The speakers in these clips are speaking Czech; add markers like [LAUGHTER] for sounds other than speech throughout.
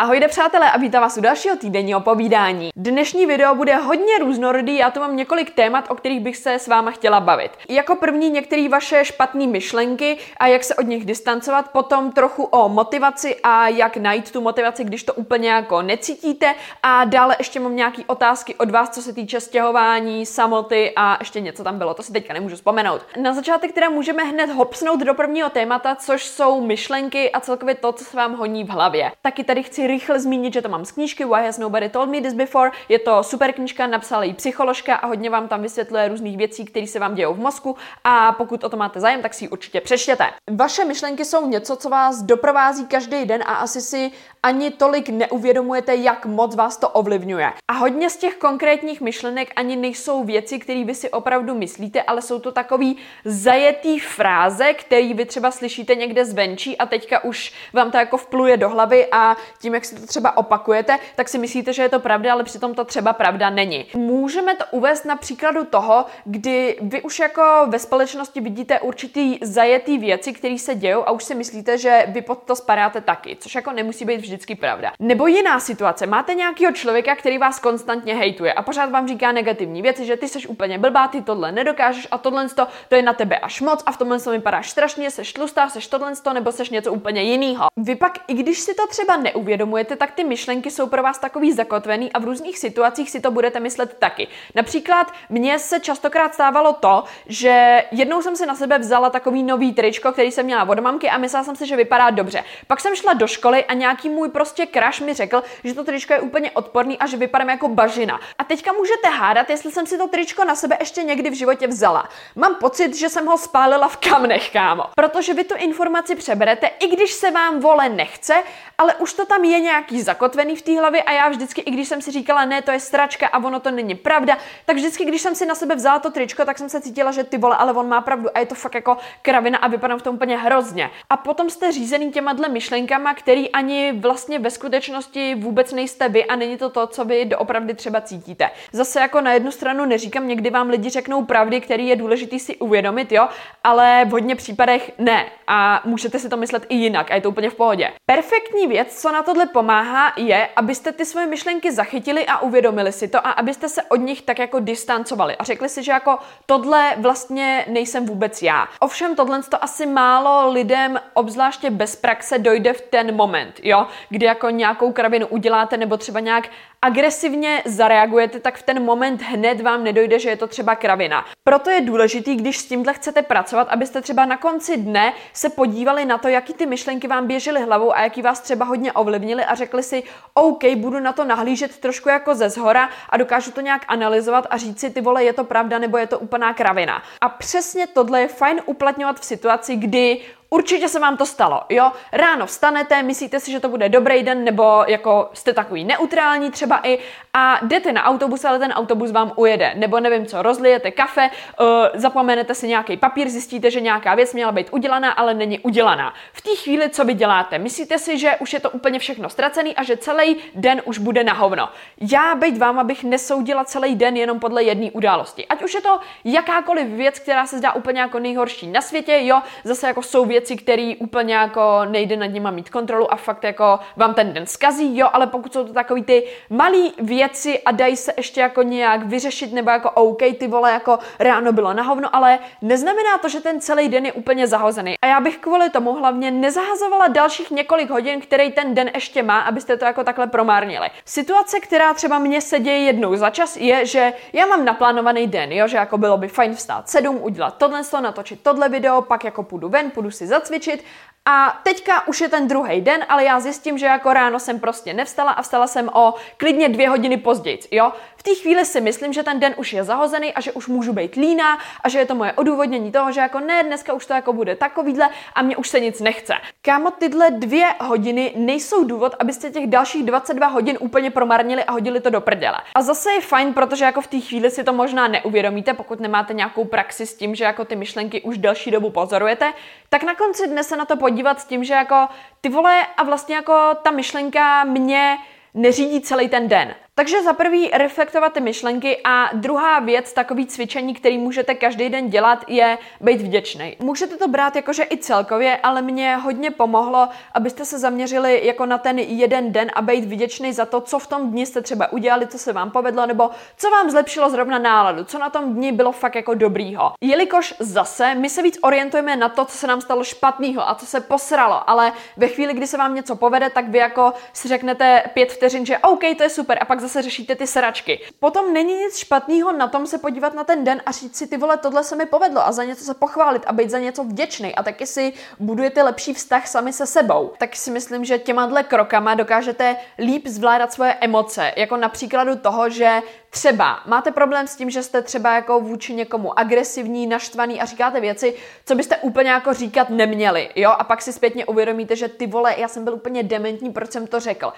Ahojde přátelé a vítám vás u dalšího týdenního povídání. Dnešní video bude hodně různorodý, já tu mám několik témat, o kterých bych se s váma chtěla bavit. Jako první některé vaše špatné myšlenky a jak se od nich distancovat, potom trochu o motivaci a jak najít tu motivaci, když to úplně jako necítíte a dále ještě mám nějaké otázky od vás, co se týče stěhování, samoty a ještě něco tam bylo, to si teďka nemůžu vzpomenout. Na začátek teda můžeme hned hopsnout do prvního témata, což jsou myšlenky a celkově to, co se vám honí v hlavě. Taky tady chci rychle zmínit, že to mám z knížky Why Has Nobody Told Me This Before. Je to super knížka, napsala ji psycholožka a hodně vám tam vysvětluje různých věcí, které se vám dějou v mozku a pokud o to máte zájem, tak si ji určitě přečtěte. Vaše myšlenky jsou něco, co vás doprovází každý den a asi si ani tolik neuvědomujete, jak moc vás to ovlivňuje. A hodně z těch konkrétních myšlenek ani nejsou věci, které vy si opravdu myslíte, ale jsou to takový zajetý fráze, který vy třeba slyšíte někde zvenčí a teďka už vám to jako vpluje do hlavy a tím, jak si to třeba opakujete, tak si myslíte, že je to pravda, ale přitom to třeba pravda není. Můžeme to uvést na příkladu toho, kdy vy už jako ve společnosti vidíte určitý zajetý věci, které se dějou a už si myslíte, že vy pod to spadáte taky, což jako nemusí být vždycky pravda. Nebo jiná situace, máte nějakého člověka, který vás konstantně hejtuje a pořád vám říká negativní věci, že ty jsi úplně blbá, ty tohle nedokážeš a tohle to, to je na tebe až moc a v tomhle to vypadáš strašně, seš tlustá, seš tohle nebo seš něco úplně jiného. Vy pak, i když si to třeba neuvědomujete, tak ty myšlenky jsou pro vás takový zakotvený a v různých situacích si to budete myslet taky. Například mně se častokrát stávalo to, že jednou jsem si na sebe vzala takový nový tričko, který jsem měla od mamky a myslela jsem si, že vypadá dobře. Pak jsem šla do školy a nějaký můj prostě crush mi řekl, že to tričko je úplně odporný a že vypadám jako bažina. A teďka můžete hádat, jestli jsem si to tričko na sebe ještě někdy v životě vzala. Mám pocit, že jsem ho spálila v kamnech, kámo. Protože vy tu informaci přeberete, i když se vám vole nechce, ale už to tam je nějaký zakotvený v té hlavě a já vždycky, i když jsem si říkala, ne, to je stračka a ono to není pravda, tak vždycky, když jsem si na sebe vzala to tričko, tak jsem se cítila, že ty vole, ale on má pravdu a je to fakt jako kravina a vypadám v tom úplně hrozně. A potom jste řízený těma myšlenkama, který ani vlastně ve skutečnosti vůbec nejste vy a není to to, co vy doopravdy třeba cítíte. Zase jako na jednu stranu neříkám, někdy vám lidi řeknou pravdy, který je důležitý si uvědomit, jo, ale v hodně případech ne a můžete si to myslet i jinak a je to úplně v pohodě. Perfektní věc, co na tohle pomáhá, je, abyste ty svoje myšlenky zachytili a uvědomili si to a abyste se od nich tak jako distancovali a řekli si, že jako tohle vlastně nejsem vůbec já. Ovšem tohle to asi málo lidem, obzvláště bez praxe, dojde v ten moment, jo, kdy jako nějakou kravinu uděláte nebo třeba nějak agresivně zareagujete, tak v ten moment hned vám nedojde, že je to třeba kravina. Proto je důležitý, když s tímhle chcete pracovat, abyste třeba na konci dne se podívali na to, jaký ty myšlenky vám běžely hlavou a jaký vás třeba hodně ovlivnili a řekli si, OK, budu na to nahlížet trošku jako ze zhora a dokážu to nějak analyzovat a říct si, ty vole, je to pravda nebo je to úplná kravina. A přesně tohle je fajn uplatňovat v situaci, kdy Určitě se vám to stalo, jo? Ráno vstanete, myslíte si, že to bude dobrý den, nebo jako jste takový neutrální třeba i a jdete na autobus, ale ten autobus vám ujede. Nebo nevím co, rozlijete kafe, uh, zapomenete si nějaký papír, zjistíte, že nějaká věc měla být udělaná, ale není udělaná. V té chvíli, co vy děláte? Myslíte si, že už je to úplně všechno ztracený a že celý den už bude na hovno. Já být vám, abych nesoudila celý den jenom podle jedné události. Ať už je to jakákoliv věc, která se zdá úplně jako nejhorší na světě, jo, zase jako jsou věci, věci, které úplně jako nejde nad nima mít kontrolu a fakt jako vám ten den skazí, jo, ale pokud jsou to takový ty malé věci a dají se ještě jako nějak vyřešit nebo jako OK, ty vole, jako ráno bylo na hovno, ale neznamená to, že ten celý den je úplně zahozený. A já bych kvůli tomu hlavně nezahazovala dalších několik hodin, který ten den ještě má, abyste to jako takhle promárnili. Situace, která třeba mně se děje jednou za čas, je, že já mám naplánovaný den, jo, že jako bylo by fajn vstát sedm, udělat tohle, natočit tohle video, pak jako půjdu ven, půjdu si зацвечет, a teďka už je ten druhý den, ale já zjistím, že jako ráno jsem prostě nevstala a vstala jsem o klidně dvě hodiny později, jo. V té chvíli si myslím, že ten den už je zahozený a že už můžu být líná a že je to moje odůvodnění toho, že jako ne, dneska už to jako bude takovýhle a mě už se nic nechce. Kámo, tyhle dvě hodiny nejsou důvod, abyste těch dalších 22 hodin úplně promarnili a hodili to do prdele. A zase je fajn, protože jako v té chvíli si to možná neuvědomíte, pokud nemáte nějakou praxi s tím, že jako ty myšlenky už delší dobu pozorujete, tak na konci dne se na to podívat s tím, že jako ty vole a vlastně jako ta myšlenka mě neřídí celý ten den. Takže za prvý reflektovat ty myšlenky a druhá věc, takový cvičení, který můžete každý den dělat, je být vděčný. Můžete to brát jakože i celkově, ale mě hodně pomohlo, abyste se zaměřili jako na ten jeden den a být vděčný za to, co v tom dni jste třeba udělali, co se vám povedlo, nebo co vám zlepšilo zrovna náladu, co na tom dni bylo fakt jako dobrýho. Jelikož zase my se víc orientujeme na to, co se nám stalo špatného a co se posralo, ale ve chvíli, kdy se vám něco povede, tak vy jako si řeknete pět vteřin, že OK, to je super, a pak zase řešíte ty sračky. Potom není nic špatného na tom se podívat na ten den a říct si, ty vole, tohle se mi povedlo a za něco se pochválit a být za něco vděčný a taky si budujete lepší vztah sami se sebou. Tak si myslím, že těma dle krokama dokážete líp zvládat svoje emoce, jako na příkladu toho, že třeba máte problém s tím, že jste třeba jako vůči někomu agresivní, naštvaný a říkáte věci, co byste úplně jako říkat neměli, jo? A pak si zpětně uvědomíte, že ty vole, já jsem byl úplně dementní, proč jsem to řekl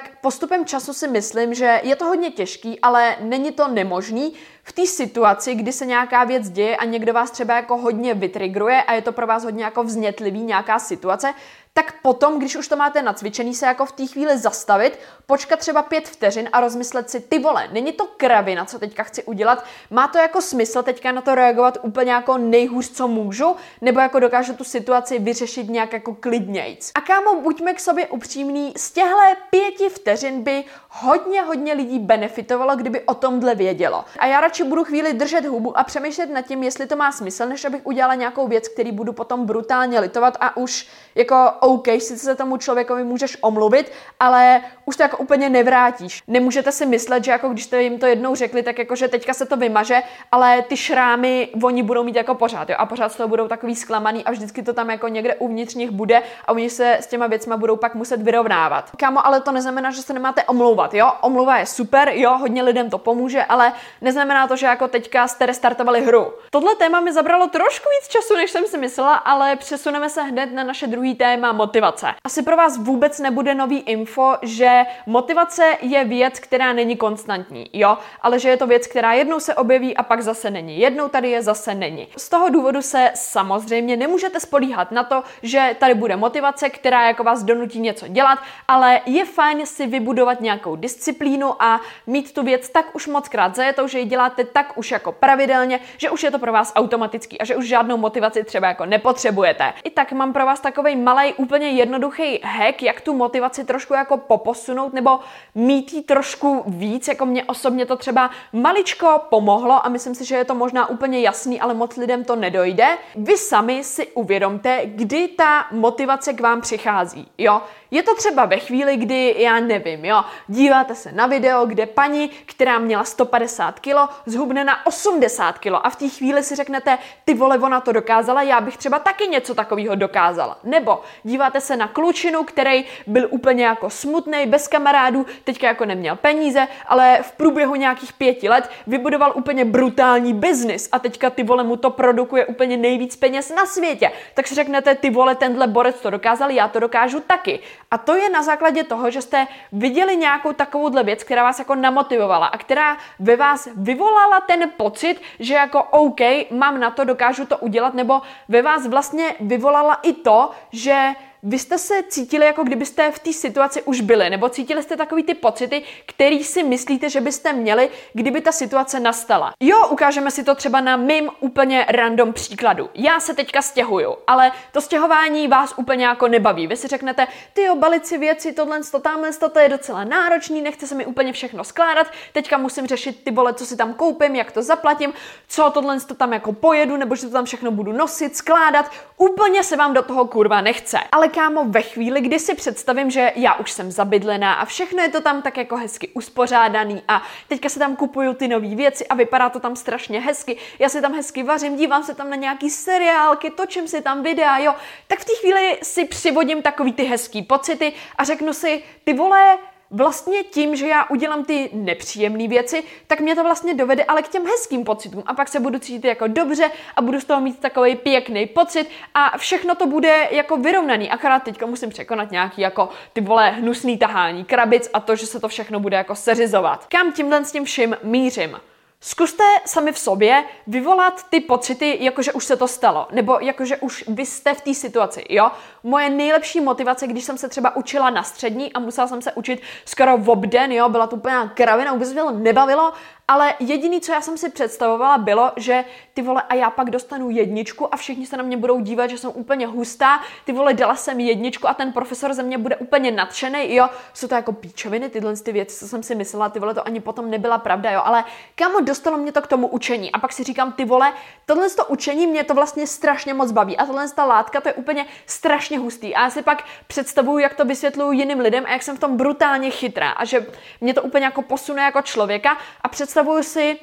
tak postupem času si myslím, že je to hodně těžký, ale není to nemožný v té situaci, kdy se nějaká věc děje a někdo vás třeba jako hodně vytrigruje a je to pro vás hodně jako vznětlivý nějaká situace, tak potom, když už to máte nacvičený, se jako v té chvíli zastavit, počkat třeba pět vteřin a rozmyslet si, ty vole, není to kravina, co teďka chci udělat, má to jako smysl teďka na to reagovat úplně jako nejhůř, co můžu, nebo jako dokážu tu situaci vyřešit nějak jako klidnějc. A kámo, buďme k sobě upřímní, z těchto pěti vteřin by hodně, hodně lidí benefitovalo, kdyby o tomhle vědělo. A já radši budu chvíli držet hubu a přemýšlet nad tím, jestli to má smysl, než abych udělala nějakou věc, který budu potom brutálně litovat a už jako OK, sice se tomu člověkovi můžeš omluvit, ale už to jako úplně nevrátíš. Nemůžete si myslet, že jako když jste jim to jednou řekli, tak jako že teďka se to vymaže, ale ty šrámy oni budou mít jako pořád, jo, a pořád z toho budou takový zklamaný a vždycky to tam jako někde uvnitř nich bude a oni se s těma věcma budou pak muset vyrovnávat. Kámo, ale to neznamená, že se nemáte omlouvat, jo? Omluva je super, jo, hodně lidem to pomůže, ale neznamená to, že jako teďka jste restartovali hru. Tohle téma mi zabralo trošku víc času, než jsem si myslela, ale přesuneme se hned na naše druhý téma motivace. Asi pro vás vůbec nebude nový info, že motivace je věc, která není konstantní, jo, ale že je to věc, která jednou se objeví a pak zase není. Jednou tady je, zase není. Z toho důvodu se samozřejmě nemůžete spolíhat na to, že tady bude motivace, která jako vás donutí něco dělat, ale je fajn si vybudovat nějakou disciplínu a mít tu věc tak už moc krát zajetou, že ji děláte tak už jako pravidelně, že už je to pro vás automatický a že už žádnou motivaci třeba jako nepotřebujete. I tak mám pro vás takový malý úplně jednoduchý hack, jak tu motivaci trošku jako poposunout nebo mít ji trošku víc, jako mě osobně to třeba maličko pomohlo a myslím si, že je to možná úplně jasný, ale moc lidem to nedojde. Vy sami si uvědomte, kdy ta motivace k vám přichází, jo? Je to třeba ve chvíli, kdy, já nevím, jo, díváte se na video, kde paní, která měla 150 kg, zhubne na 80 kg a v té chvíli si řeknete, ty vole, ona to dokázala, já bych třeba taky něco takového dokázala. Nebo díváte se na klučinu, který byl úplně jako smutný, bez kamarádů, teďka jako neměl peníze, ale v průběhu nějakých pěti let vybudoval úplně brutální biznis a teďka ty vole mu to produkuje úplně nejvíc peněz na světě. Tak si řeknete, ty vole, tenhle borec to dokázal, já to dokážu taky. A to je na základě toho, že jste viděli nějakou takovouhle věc, která vás jako namotivovala a která ve vás vyvolala ten pocit, že jako OK, mám na to, dokážu to udělat, nebo ve vás vlastně vyvolala i to, že vy jste se cítili, jako kdybyste v té situaci už byli, nebo cítili jste takový ty pocity, který si myslíte, že byste měli, kdyby ta situace nastala. Jo, ukážeme si to třeba na mým úplně random příkladu. Já se teďka stěhuju, ale to stěhování vás úplně jako nebaví. Vy si řeknete, ty jo, balit si věci, tohle, to, tamhle, to, to je docela náročný, nechce se mi úplně všechno skládat, teďka musím řešit ty vole, co si tam koupím, jak to zaplatím, co tohle to tam jako pojedu, nebo že to tam všechno budu nosit, skládat. Úplně se vám do toho kurva nechce. Ale kámo, ve chvíli, kdy si představím, že já už jsem zabydlená a všechno je to tam tak jako hezky uspořádaný a teďka se tam kupuju ty nové věci a vypadá to tam strašně hezky, já si tam hezky vařím, dívám se tam na nějaký seriálky, točím si tam videa, jo, tak v té chvíli si přivodím takový ty hezký pocity a řeknu si, ty vole, vlastně tím, že já udělám ty nepříjemné věci, tak mě to vlastně dovede ale k těm hezkým pocitům a pak se budu cítit jako dobře a budu z toho mít takový pěkný pocit a všechno to bude jako vyrovnaný. Akorát teďka musím překonat nějaký jako ty vole hnusný tahání krabic a to, že se to všechno bude jako seřizovat. Kam tímhle s tím vším mířím? Zkuste sami v sobě vyvolat ty pocity, jakože už se to stalo, nebo jakože už vy jste v té situaci, jo? Moje nejlepší motivace, když jsem se třeba učila na střední a musela jsem se učit skoro v obden, jo? Byla to úplná kravina, vůbec mě to nebavilo ale jediný, co já jsem si představovala, bylo, že ty vole, a já pak dostanu jedničku a všichni se na mě budou dívat, že jsem úplně hustá, ty vole, dala jsem jedničku a ten profesor ze mě bude úplně nadšený, jo, jsou to jako píčoviny, tyhle ty věci, co jsem si myslela, ty vole, to ani potom nebyla pravda, jo, ale kamo, dostalo mě to k tomu učení a pak si říkám, ty vole, tohle to učení mě to vlastně strašně moc baví a tohle ta látka, to je úplně strašně hustý. A já si pak představuju, jak to vysvětluju jiným lidem a jak jsem v tom brutálně chytrá a že mě to úplně jako posune jako člověka. A představuju si,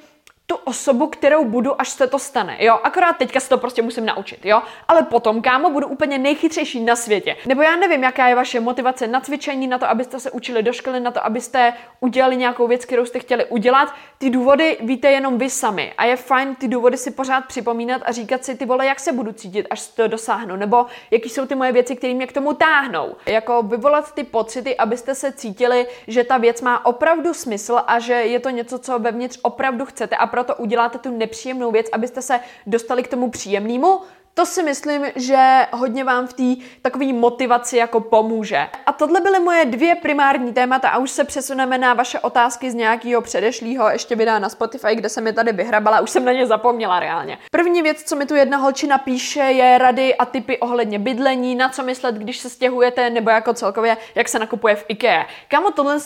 tu osobu, kterou budu, až se to stane, jo. Akorát teďka se to prostě musím naučit, jo. Ale potom, kámo, budu úplně nejchytřejší na světě. Nebo já nevím, jaká je vaše motivace na cvičení, na to, abyste se učili do školy, na to, abyste udělali nějakou věc, kterou jste chtěli udělat. Ty důvody víte jenom vy sami. A je fajn ty důvody si pořád připomínat a říkat si, ty vole, jak se budu cítit, až to dosáhnu, nebo jaký jsou ty moje věci, které mě k tomu táhnou. Jako vyvolat ty pocity, abyste se cítili, že ta věc má opravdu smysl a že je to něco, co vevnitř opravdu chcete a proto uděláte tu nepříjemnou věc, abyste se dostali k tomu příjemnému, to si myslím, že hodně vám v té takové motivaci jako pomůže. A tohle byly moje dvě primární témata a už se přesuneme na vaše otázky z nějakého předešlého ještě videa na Spotify, kde jsem je tady vyhrabala, už jsem na ně zapomněla reálně. První věc, co mi tu jedna holčina píše, je rady a typy ohledně bydlení, na co myslet, když se stěhujete, nebo jako celkově, jak se nakupuje v IKEA. Kamo, tohle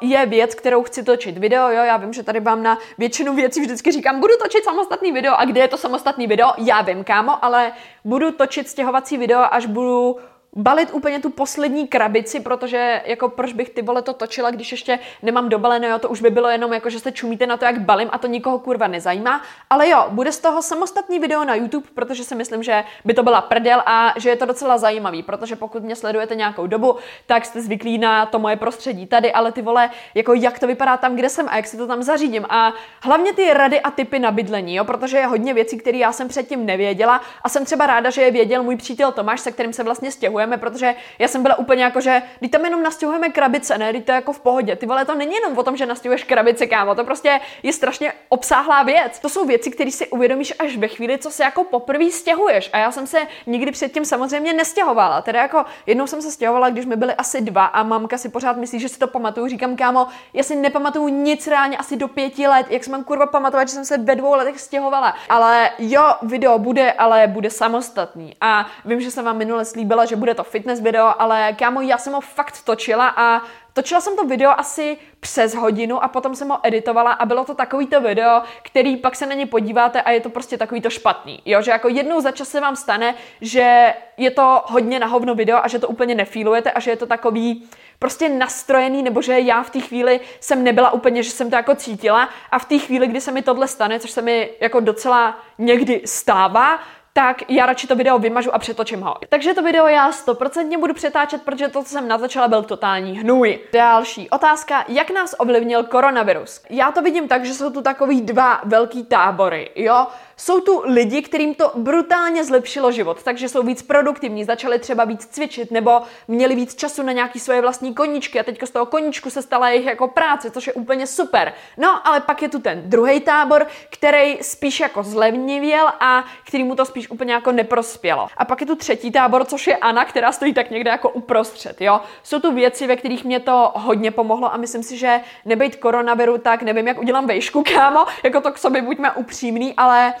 je věc, kterou chci točit video, jo, já vím, že tady vám na většinu věcí vždycky říkám, budu točit samostatný video a kde je to samostatný video, já vím, kámo, ale budu točit stěhovací video, až budu balit úplně tu poslední krabici, protože jako proč bych ty vole to točila, když ještě nemám dobaleno, jo, to už by bylo jenom jako, že se čumíte na to, jak balím a to nikoho kurva nezajímá. Ale jo, bude z toho samostatný video na YouTube, protože si myslím, že by to byla prdel a že je to docela zajímavý, protože pokud mě sledujete nějakou dobu, tak jste zvyklí na to moje prostředí tady, ale ty vole, jako jak to vypadá tam, kde jsem a jak si to tam zařídím. A hlavně ty rady a typy na bydlení, jo, protože je hodně věcí, které já jsem předtím nevěděla a jsem třeba ráda, že je věděl můj přítel Tomáš, se kterým se vlastně stěhuje nastěhujeme, protože já jsem byla úplně jako, že když tam jenom nastěhujeme krabice, ne, když to je jako v pohodě. Ty vole, to není jenom o tom, že nastěhuješ krabice, kámo, to prostě je strašně obsáhlá věc. To jsou věci, které si uvědomíš až ve chvíli, co se jako poprvé stěhuješ. A já jsem se nikdy předtím samozřejmě nestěhovala. Teda jako jednou jsem se stěhovala, když mi byly asi dva a mamka si pořád myslí, že si to pamatuju. Říkám, kámo, já si nepamatuju nic reálně asi do pěti let. Jak jsem mám kurva pamatovat, že jsem se ve dvou letech stěhovala. Ale jo, video bude, ale bude samostatný. A vím, že jsem vám minule slíbila, že bude to fitness video, ale kámo, já jsem ho fakt točila a Točila jsem to video asi přes hodinu a potom jsem ho editovala a bylo to takovýto video, který pak se na ně podíváte a je to prostě takovýto špatný. Jo, že jako jednou za čas se vám stane, že je to hodně na hovno video a že to úplně nefílujete a že je to takový prostě nastrojený, nebo že já v té chvíli jsem nebyla úplně, že jsem to jako cítila a v té chvíli, kdy se mi tohle stane, což se mi jako docela někdy stává, tak já radši to video vymažu a přetočím ho. Takže to video já stoprocentně budu přetáčet, protože to, co jsem natočila, byl totální hnůj. Další otázka, jak nás ovlivnil koronavirus? Já to vidím tak, že jsou tu takový dva velký tábory, jo? Jsou tu lidi, kterým to brutálně zlepšilo život, takže jsou víc produktivní, začali třeba víc cvičit nebo měli víc času na nějaký svoje vlastní koníčky a teďka z toho koníčku se stala jejich jako práce, což je úplně super. No, ale pak je tu ten druhý tábor, který spíš jako zlevnivěl a který mu to spíš úplně jako neprospělo. A pak je tu třetí tábor, což je Ana, která stojí tak někde jako uprostřed, jo. Jsou tu věci, ve kterých mě to hodně pomohlo a myslím si, že nebejt koronaviru, tak nevím, jak udělám vejšku, kámo, jako to k sobě buďme upřímný, ale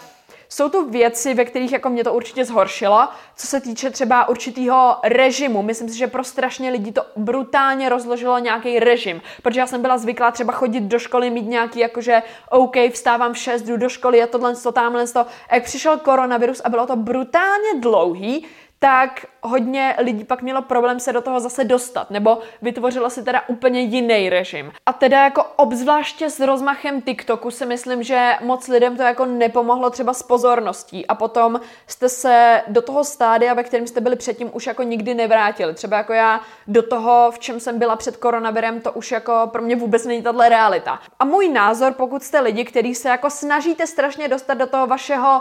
jsou tu věci, ve kterých jako mě to určitě zhoršilo, co se týče třeba určitého režimu. Myslím si, že pro strašně lidi to brutálně rozložilo nějaký režim, protože já jsem byla zvyklá třeba chodit do školy, mít nějaký jakože OK, vstávám v 6, jdu do školy a tohle, to, tamhle, to. Jak přišel koronavirus a bylo to brutálně dlouhý, tak hodně lidí pak mělo problém se do toho zase dostat, nebo vytvořilo si teda úplně jiný režim. A teda jako obzvláště s rozmachem TikToku si myslím, že moc lidem to jako nepomohlo třeba s pozorností a potom jste se do toho stádia, ve kterém jste byli předtím, už jako nikdy nevrátili. Třeba jako já do toho, v čem jsem byla před koronavirem, to už jako pro mě vůbec není tahle realita. A můj názor, pokud jste lidi, kteří se jako snažíte strašně dostat do toho vašeho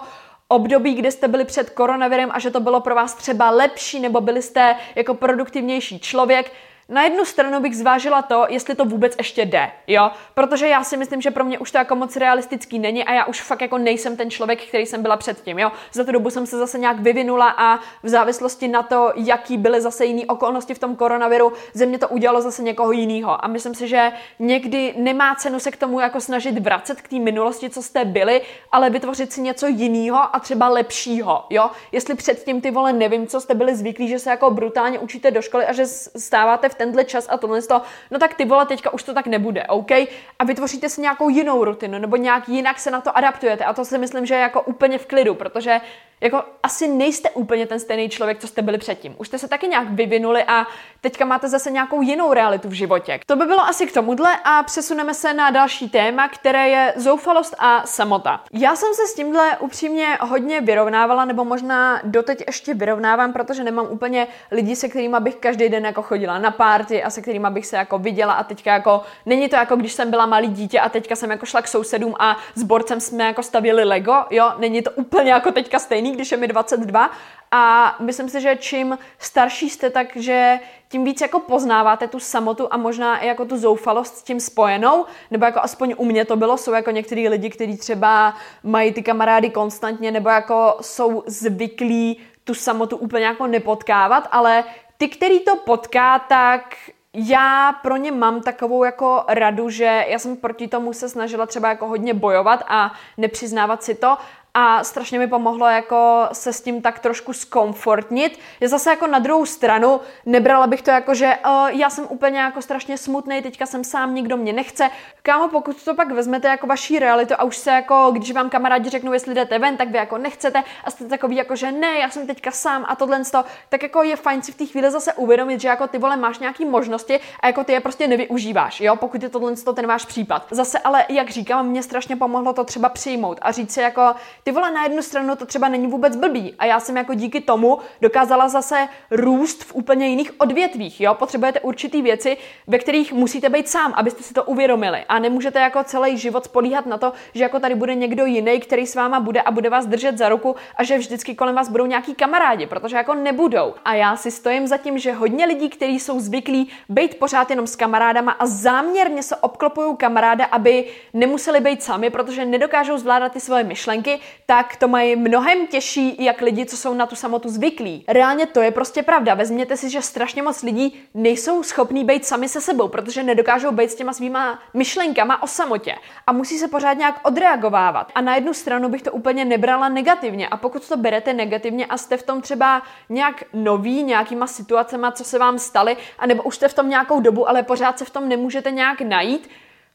období, kde jste byli před koronavirem a že to bylo pro vás třeba lepší nebo byli jste jako produktivnější člověk, Na jednu stranu bych zvážila to, jestli to vůbec ještě jde, jo, protože já si myslím, že pro mě už to jako moc realistický není a já už fakt jako nejsem ten člověk, který jsem byla předtím, jo. Za tu dobu jsem se zase nějak vyvinula a v závislosti na to, jaký byly zase jiné okolnosti v tom koronaviru, ze mě to udělalo zase někoho jiného. A myslím si, že někdy nemá cenu se k tomu jako snažit vracet k té minulosti, co jste byli, ale vytvořit si něco jiného a třeba lepšího, jo. Jestli předtím ty vole nevím, co jste byli zvyklí, že se jako brutálně učíte do školy a že stáváte v tenhle čas a tohle to, no tak ty vole, teďka už to tak nebude, OK? A vytvoříte si nějakou jinou rutinu, nebo nějak jinak se na to adaptujete. A to si myslím, že je jako úplně v klidu, protože jako asi nejste úplně ten stejný člověk, co jste byli předtím. Už jste se taky nějak vyvinuli a teďka máte zase nějakou jinou realitu v životě. To by bylo asi k tomuhle a přesuneme se na další téma, které je zoufalost a samota. Já jsem se s tímhle upřímně hodně vyrovnávala, nebo možná doteď ještě vyrovnávám, protože nemám úplně lidi, se kterými bych každý den jako chodila na párty a se kterými bych se jako viděla a teďka jako není to jako když jsem byla malý dítě a teďka jsem jako šla k sousedům a s borcem jsme jako stavili Lego, jo, není to úplně jako teďka stejný, když je mi 22 a myslím si, že čím starší jste, takže tím víc jako poznáváte tu samotu a možná i jako tu zoufalost s tím spojenou, nebo jako aspoň u mě to bylo, jsou jako některý lidi, kteří třeba mají ty kamarády konstantně, nebo jako jsou zvyklí tu samotu úplně jako nepotkávat, ale ty, který to potká, tak já pro ně mám takovou jako radu, že já jsem proti tomu se snažila třeba jako hodně bojovat a nepřiznávat si to a strašně mi pomohlo jako se s tím tak trošku skomfortnit. Je zase jako na druhou stranu, nebrala bych to jako, že uh, já jsem úplně jako strašně smutný, teďka jsem sám, nikdo mě nechce. Kámo, pokud to pak vezmete jako vaší realitu a už se jako, když vám kamarádi řeknou, jestli jdete ven, tak vy jako nechcete a jste takový jako, že ne, já jsem teďka sám a tohle to, tak jako je fajn si v té chvíli zase uvědomit, že jako ty vole máš nějaké možnosti a jako ty je prostě nevyužíváš, jo, pokud je tohle ten váš případ. Zase ale, jak říkám, mě strašně pomohlo to třeba přijmout a říct si jako, ty vole, na jednu stranu to třeba není vůbec blbý a já jsem jako díky tomu dokázala zase růst v úplně jiných odvětvích, jo? Potřebujete určitý věci, ve kterých musíte být sám, abyste si to uvědomili a nemůžete jako celý život spolíhat na to, že jako tady bude někdo jiný, který s váma bude a bude vás držet za ruku a že vždycky kolem vás budou nějaký kamarádi, protože jako nebudou. A já si stojím za tím, že hodně lidí, kteří jsou zvyklí být pořád jenom s kamarádama a záměrně se obklopují kamaráda, aby nemuseli být sami, protože nedokážou zvládat ty svoje myšlenky, tak to mají mnohem těžší, jak lidi, co jsou na tu samotu zvyklí. Reálně to je prostě pravda. Vezměte si, že strašně moc lidí nejsou schopní být sami se sebou, protože nedokážou být s těma svýma myšlenkama o samotě a musí se pořád nějak odreagovávat. A na jednu stranu bych to úplně nebrala negativně. A pokud to berete negativně a jste v tom třeba nějak noví, nějakýma situacema, co se vám staly, anebo už jste v tom nějakou dobu, ale pořád se v tom nemůžete nějak najít,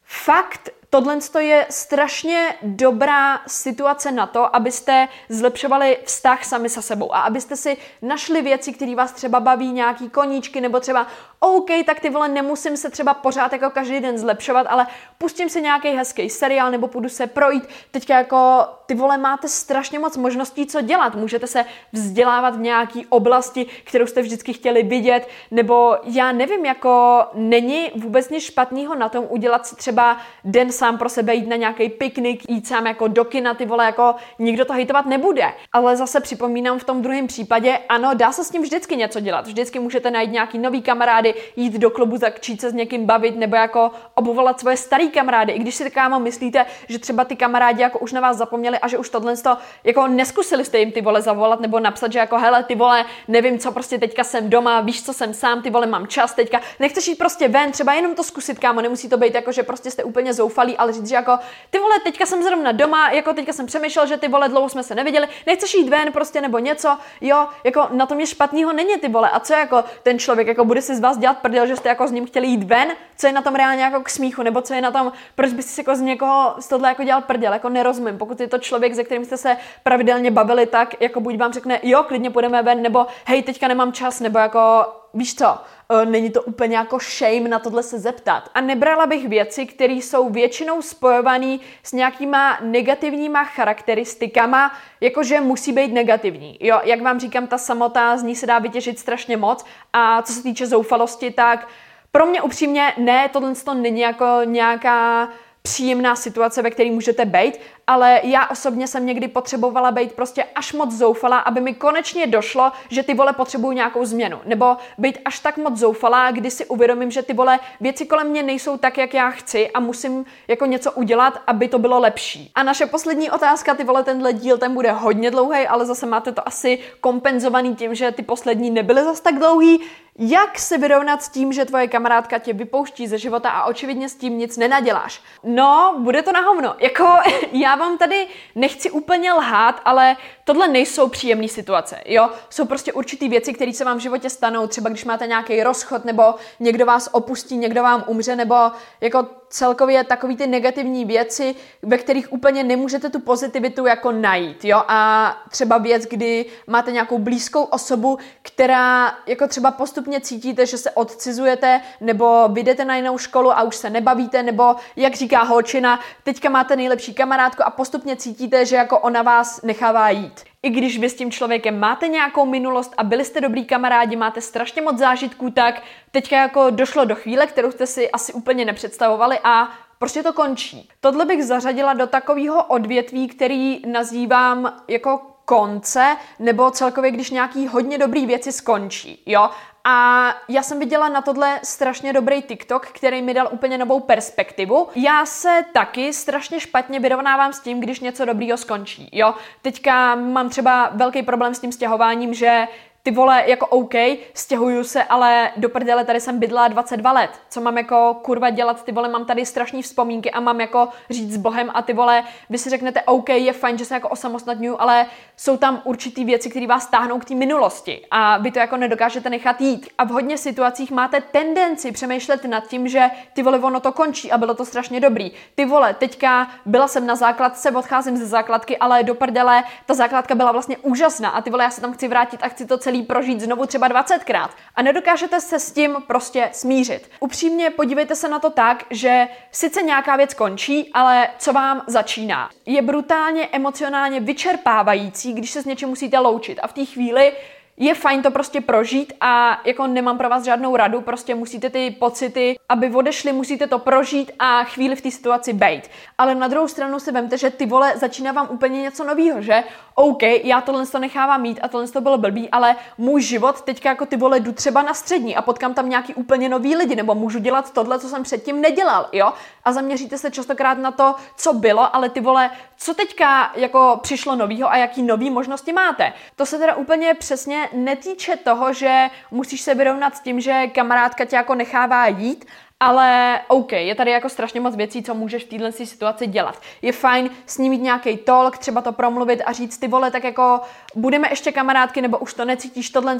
fakt Tohle je strašně dobrá situace na to, abyste zlepšovali vztah sami se sebou a abyste si našli věci, které vás třeba baví, nějaký koníčky, nebo třeba OK, tak ty vole, nemusím se třeba pořád jako každý den zlepšovat, ale pustím si nějaký hezký seriál nebo půjdu se projít. Teďka jako ty vole máte strašně moc možností, co dělat. Můžete se vzdělávat v nějaký oblasti, kterou jste vždycky chtěli vidět, nebo já nevím, jako není vůbec nic špatného na tom udělat si třeba den sám pro sebe, jít na nějaký piknik, jít sám jako do kina, ty vole, jako nikdo to hejtovat nebude. Ale zase připomínám v tom druhém případě, ano, dá se s tím vždycky něco dělat. Vždycky můžete najít nějaký nový kamarády, jít do klubu, začít se s někým bavit, nebo jako obuvolat svoje starý kamarády. I když si kámo myslíte, že třeba ty kamarádi jako už na vás zapomněli a že už tohle to, jako neskusili jste jim ty vole zavolat nebo napsat, že jako hele, ty vole, nevím co, prostě teďka jsem doma, víš co jsem sám, ty vole mám čas teďka, nechceš jít prostě ven, třeba jenom to zkusit, kámo, nemusí to být jako, že prostě jste úplně zoufalí, ale říct, že jako ty vole, teďka jsem zrovna doma, jako teďka jsem přemýšlel, že ty vole dlouho jsme se neviděli, nechceš jít ven prostě nebo něco, jo, jako na tom je špatného není ty vole. A co jako ten člověk, jako bude si z vás dělat prdel, že jste jako s ním chtěli jít ven, co je na tom reálně jako k smíchu, nebo co je na tom, proč byste si jako z někoho z tohle jako dělal prdel, jako nerozumím. Pokud je to člověk, se kterým jste se pravidelně bavili, tak jako buď vám řekne, jo, klidně půjdeme ven, nebo hej, teďka nemám čas, nebo jako víš co, e, není to úplně jako shame na tohle se zeptat. A nebrala bych věci, které jsou většinou spojované s nějakýma negativníma charakteristikama, jakože musí být negativní. Jo, jak vám říkám, ta samota, z ní se dá vytěžit strašně moc a co se týče zoufalosti, tak pro mě upřímně ne, tohle to není jako nějaká příjemná situace, ve které můžete být, ale já osobně jsem někdy potřebovala být prostě až moc zoufalá, aby mi konečně došlo, že ty vole potřebují nějakou změnu. Nebo být až tak moc zoufalá, kdy si uvědomím, že ty vole věci kolem mě nejsou tak, jak já chci a musím jako něco udělat, aby to bylo lepší. A naše poslední otázka, ty vole, tenhle díl, ten bude hodně dlouhý, ale zase máte to asi kompenzovaný tím, že ty poslední nebyly zas tak dlouhý. Jak se vyrovnat s tím, že tvoje kamarádka tě vypouští ze života a očividně s tím nic nenaděláš? No, bude to na hovno. Jako, [LAUGHS] já vám tady nechci úplně lhát, ale tohle nejsou příjemné situace, jo? Jsou prostě určitý věci, které se vám v životě stanou, třeba když máte nějaký rozchod, nebo někdo vás opustí, někdo vám umře, nebo jako celkově takový ty negativní věci, ve kterých úplně nemůžete tu pozitivitu jako najít, jo? A třeba věc, kdy máte nějakou blízkou osobu, která jako třeba postupně cítíte, že se odcizujete, nebo vyjdete na jinou školu a už se nebavíte, nebo jak říká holčina, teďka máte nejlepší kamarádku a postupně cítíte, že jako ona vás nechává jít. I když vy s tím člověkem máte nějakou minulost a byli jste dobrý kamarádi, máte strašně moc zážitků, tak teďka jako došlo do chvíle, kterou jste si asi úplně nepředstavovali a prostě to končí. Tohle bych zařadila do takového odvětví, který nazývám jako konce, nebo celkově, když nějaký hodně dobrý věci skončí, jo. A já jsem viděla na tohle strašně dobrý TikTok, který mi dal úplně novou perspektivu. Já se taky strašně špatně vyrovnávám s tím, když něco dobrýho skončí. Jo, teďka mám třeba velký problém s tím stěhováním, že ty vole, jako OK, stěhuju se, ale do prdele tady jsem bydla 22 let. Co mám jako kurva dělat, ty vole, mám tady strašní vzpomínky a mám jako říct s Bohem a ty vole, vy si řeknete OK, je fajn, že se jako osamostatňuju, ale jsou tam určitý věci, které vás táhnou k té minulosti a vy to jako nedokážete nechat jít. A v hodně situacích máte tendenci přemýšlet nad tím, že ty vole, ono to končí a bylo to strašně dobrý. Ty vole, teďka byla jsem na základce, odcházím ze základky, ale do prdele ta základka byla vlastně úžasná a ty vole, já se tam chci vrátit a chci to celý prožít znovu třeba 20krát. A nedokážete se s tím prostě smířit. Upřímně podívejte se na to tak, že sice nějaká věc končí, ale co vám začíná. Je brutálně emocionálně vyčerpávající, když se s něčím musíte loučit. A v té chvíli je fajn to prostě prožít a jako nemám pro vás žádnou radu, prostě musíte ty pocity, aby odešly, musíte to prožít a chvíli v té situaci bejt. Ale na druhou stranu si vemte, že ty vole začíná vám úplně něco nového, že OK, já tohle to nechávám mít a tohle to bylo blbý, ale můj život teďka jako ty vole jdu třeba na střední a potkám tam nějaký úplně nový lidi, nebo můžu dělat tohle, co jsem předtím nedělal, jo? A zaměříte se častokrát na to, co bylo, ale ty vole, co teďka jako přišlo novýho a jaký nový možnosti máte. To se teda úplně přesně netýče toho, že musíš se vyrovnat s tím, že kamarádka tě jako nechává jít, ale OK, je tady jako strašně moc věcí, co můžeš v této situaci dělat. Je fajn s ním mít nějaký talk, třeba to promluvit a říct ty vole, tak jako budeme ještě kamarádky, nebo už to necítíš tohle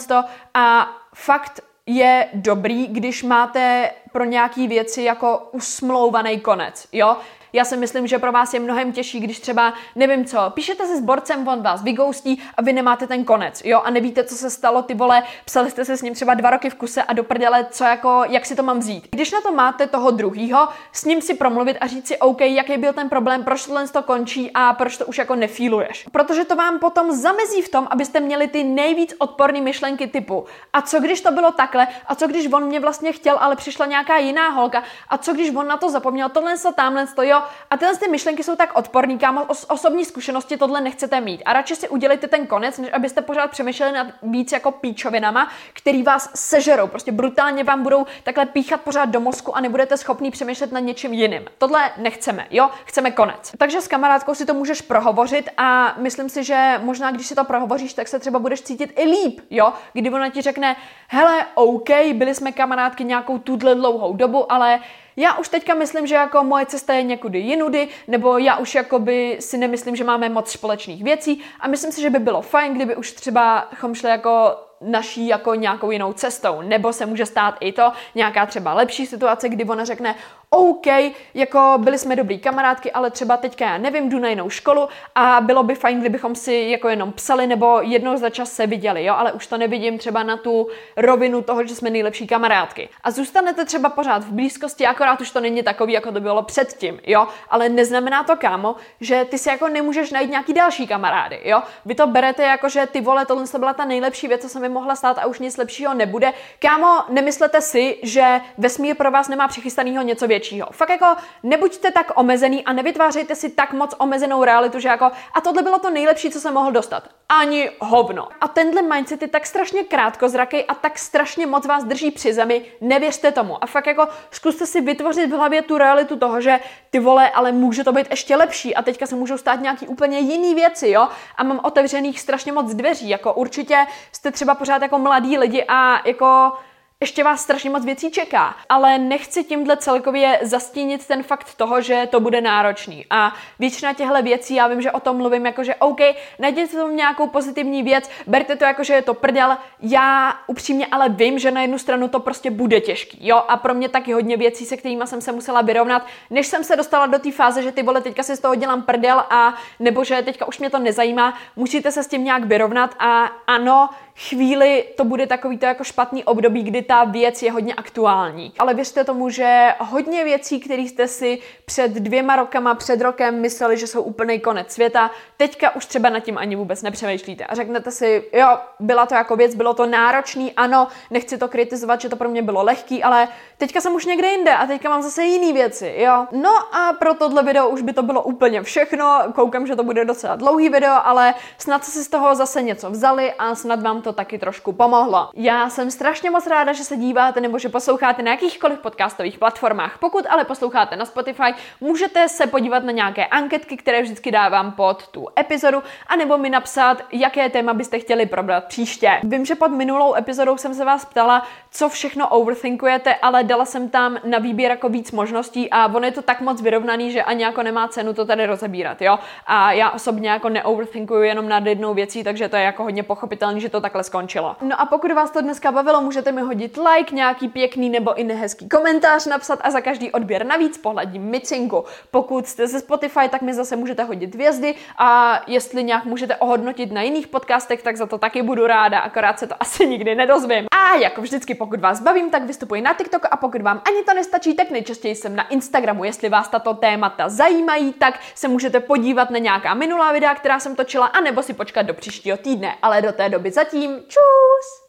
a fakt je dobrý, když máte pro nějaký věci jako usmlouvaný konec, jo? Já si myslím, že pro vás je mnohem těžší, když třeba, nevím co, píšete se s borcem, on vás vygoustí a vy nemáte ten konec, jo, a nevíte, co se stalo, ty vole, psali jste se s ním třeba dva roky v kuse a do prdele, co jako, jak si to mám vzít. Když na to máte toho druhýho, s ním si promluvit a říct si, OK, jaký byl ten problém, proč tohle to končí a proč to už jako nefíluješ. Protože to vám potom zamezí v tom, abyste měli ty nejvíc odporné myšlenky typu, a co když to bylo takhle, a co když on mě vlastně chtěl, ale přišla nějaká jiná holka, a co když on na to zapomněl, tohle to, tamhle to, jo, a tyhle ty myšlenky jsou tak odporný, kámo, os- osobní zkušenosti tohle nechcete mít. A radši si udělejte ten konec, než abyste pořád přemýšleli nad víc jako píčovinama, který vás sežerou. Prostě brutálně vám budou takhle píchat pořád do mozku a nebudete schopný přemýšlet nad něčím jiným. Tohle nechceme, jo? Chceme konec. Takže s kamarádkou si to můžeš prohovořit a myslím si, že možná, když si to prohovoříš, tak se třeba budeš cítit i líp, jo? Kdy ona ti řekne, hele, OK, byli jsme kamarádky nějakou tuhle dlouhou dobu, ale já už teďka myslím, že jako moje cesta je někudy jinudy, nebo já už jakoby si nemyslím, že máme moc společných věcí a myslím si, že by bylo fajn, kdyby už třeba šli jako naší jako nějakou jinou cestou. Nebo se může stát i to, nějaká třeba lepší situace, kdy ona řekne, OK, jako byli jsme dobrý kamarádky, ale třeba teďka já nevím, jdu na jinou školu a bylo by fajn, kdybychom si jako jenom psali nebo jednou za čas se viděli, jo, ale už to nevidím třeba na tu rovinu toho, že jsme nejlepší kamarádky. A zůstanete třeba pořád v blízkosti, akorát už to není takový, jako to bylo předtím, jo, ale neznamená to, kámo, že ty si jako nemůžeš najít nějaký další kamarády, jo. Vy to berete jako, že ty vole, tohle byla ta nejlepší věc, co se mi mohla stát a už nic lepšího nebude. Kámo, nemyslete si, že vesmír pro vás nemá přichystanýho něco většího většího. Fakt jako nebuďte tak omezený a nevytvářejte si tak moc omezenou realitu, že jako a tohle bylo to nejlepší, co se mohl dostat. Ani hovno. A tenhle mindset je tak strašně krátkozraký a tak strašně moc vás drží při zemi, nevěřte tomu. A fakt jako zkuste si vytvořit v hlavě tu realitu toho, že ty vole, ale může to být ještě lepší a teďka se můžou stát nějaký úplně jiný věci, jo? A mám otevřených strašně moc dveří, jako určitě jste třeba pořád jako mladí lidi a jako ještě vás strašně moc věcí čeká, ale nechci tímhle celkově zastínit ten fakt toho, že to bude náročný. A většina těchto věcí, já vím, že o tom mluvím, jako že OK, najděte tomu nějakou pozitivní věc, berte to jako, že je to prdel. Já upřímně ale vím, že na jednu stranu to prostě bude těžký, jo, a pro mě taky hodně věcí, se kterými jsem se musela vyrovnat, než jsem se dostala do té fáze, že ty vole, teďka si z toho dělám prdel a nebo že teďka už mě to nezajímá, musíte se s tím nějak vyrovnat a ano, chvíli to bude takový to jako špatný období, kdy ta věc je hodně aktuální. Ale věřte tomu, že hodně věcí, které jste si před dvěma rokama, před rokem mysleli, že jsou úplný konec světa, teďka už třeba nad tím ani vůbec nepřemýšlíte. A řeknete si, jo, byla to jako věc, bylo to náročný, ano, nechci to kritizovat, že to pro mě bylo lehký, ale teďka jsem už někde jinde a teďka mám zase jiné věci, jo. No a pro tohle video už by to bylo úplně všechno. Koukám, že to bude docela dlouhý video, ale snad si z toho zase něco vzali a snad vám to to taky trošku pomohlo. Já jsem strašně moc ráda, že se díváte nebo že posloucháte na jakýchkoliv podcastových platformách. Pokud ale posloucháte na Spotify, můžete se podívat na nějaké anketky, které vždycky dávám pod tu epizodu, anebo mi napsat, jaké téma byste chtěli probrat příště. Vím, že pod minulou epizodou jsem se vás ptala, co všechno overthinkujete, ale dala jsem tam na výběr jako víc možností a ono je to tak moc vyrovnaný, že ani jako nemá cenu to tady rozebírat, jo. A já osobně jako neoverthinkuju jenom nad jednou věcí, takže to je jako hodně pochopitelný, že to takhle takhle skončilo. No a pokud vás to dneska bavilo, můžete mi hodit like, nějaký pěkný nebo i nehezký komentář napsat a za každý odběr navíc pohledím micinku. Pokud jste ze Spotify, tak mi zase můžete hodit hvězdy a jestli nějak můžete ohodnotit na jiných podcastech, tak za to taky budu ráda, akorát se to [LAUGHS] asi nikdy nedozvím. A jako vždycky, pokud vás bavím, tak vystupuji na TikTok a pokud vám ani to nestačí, tak nejčastěji jsem na Instagramu. Jestli vás tato témata zajímají, tak se můžete podívat na nějaká minulá videa, která jsem točila, anebo si počkat do příštího týdne. Ale do té doby zatím Tschüss.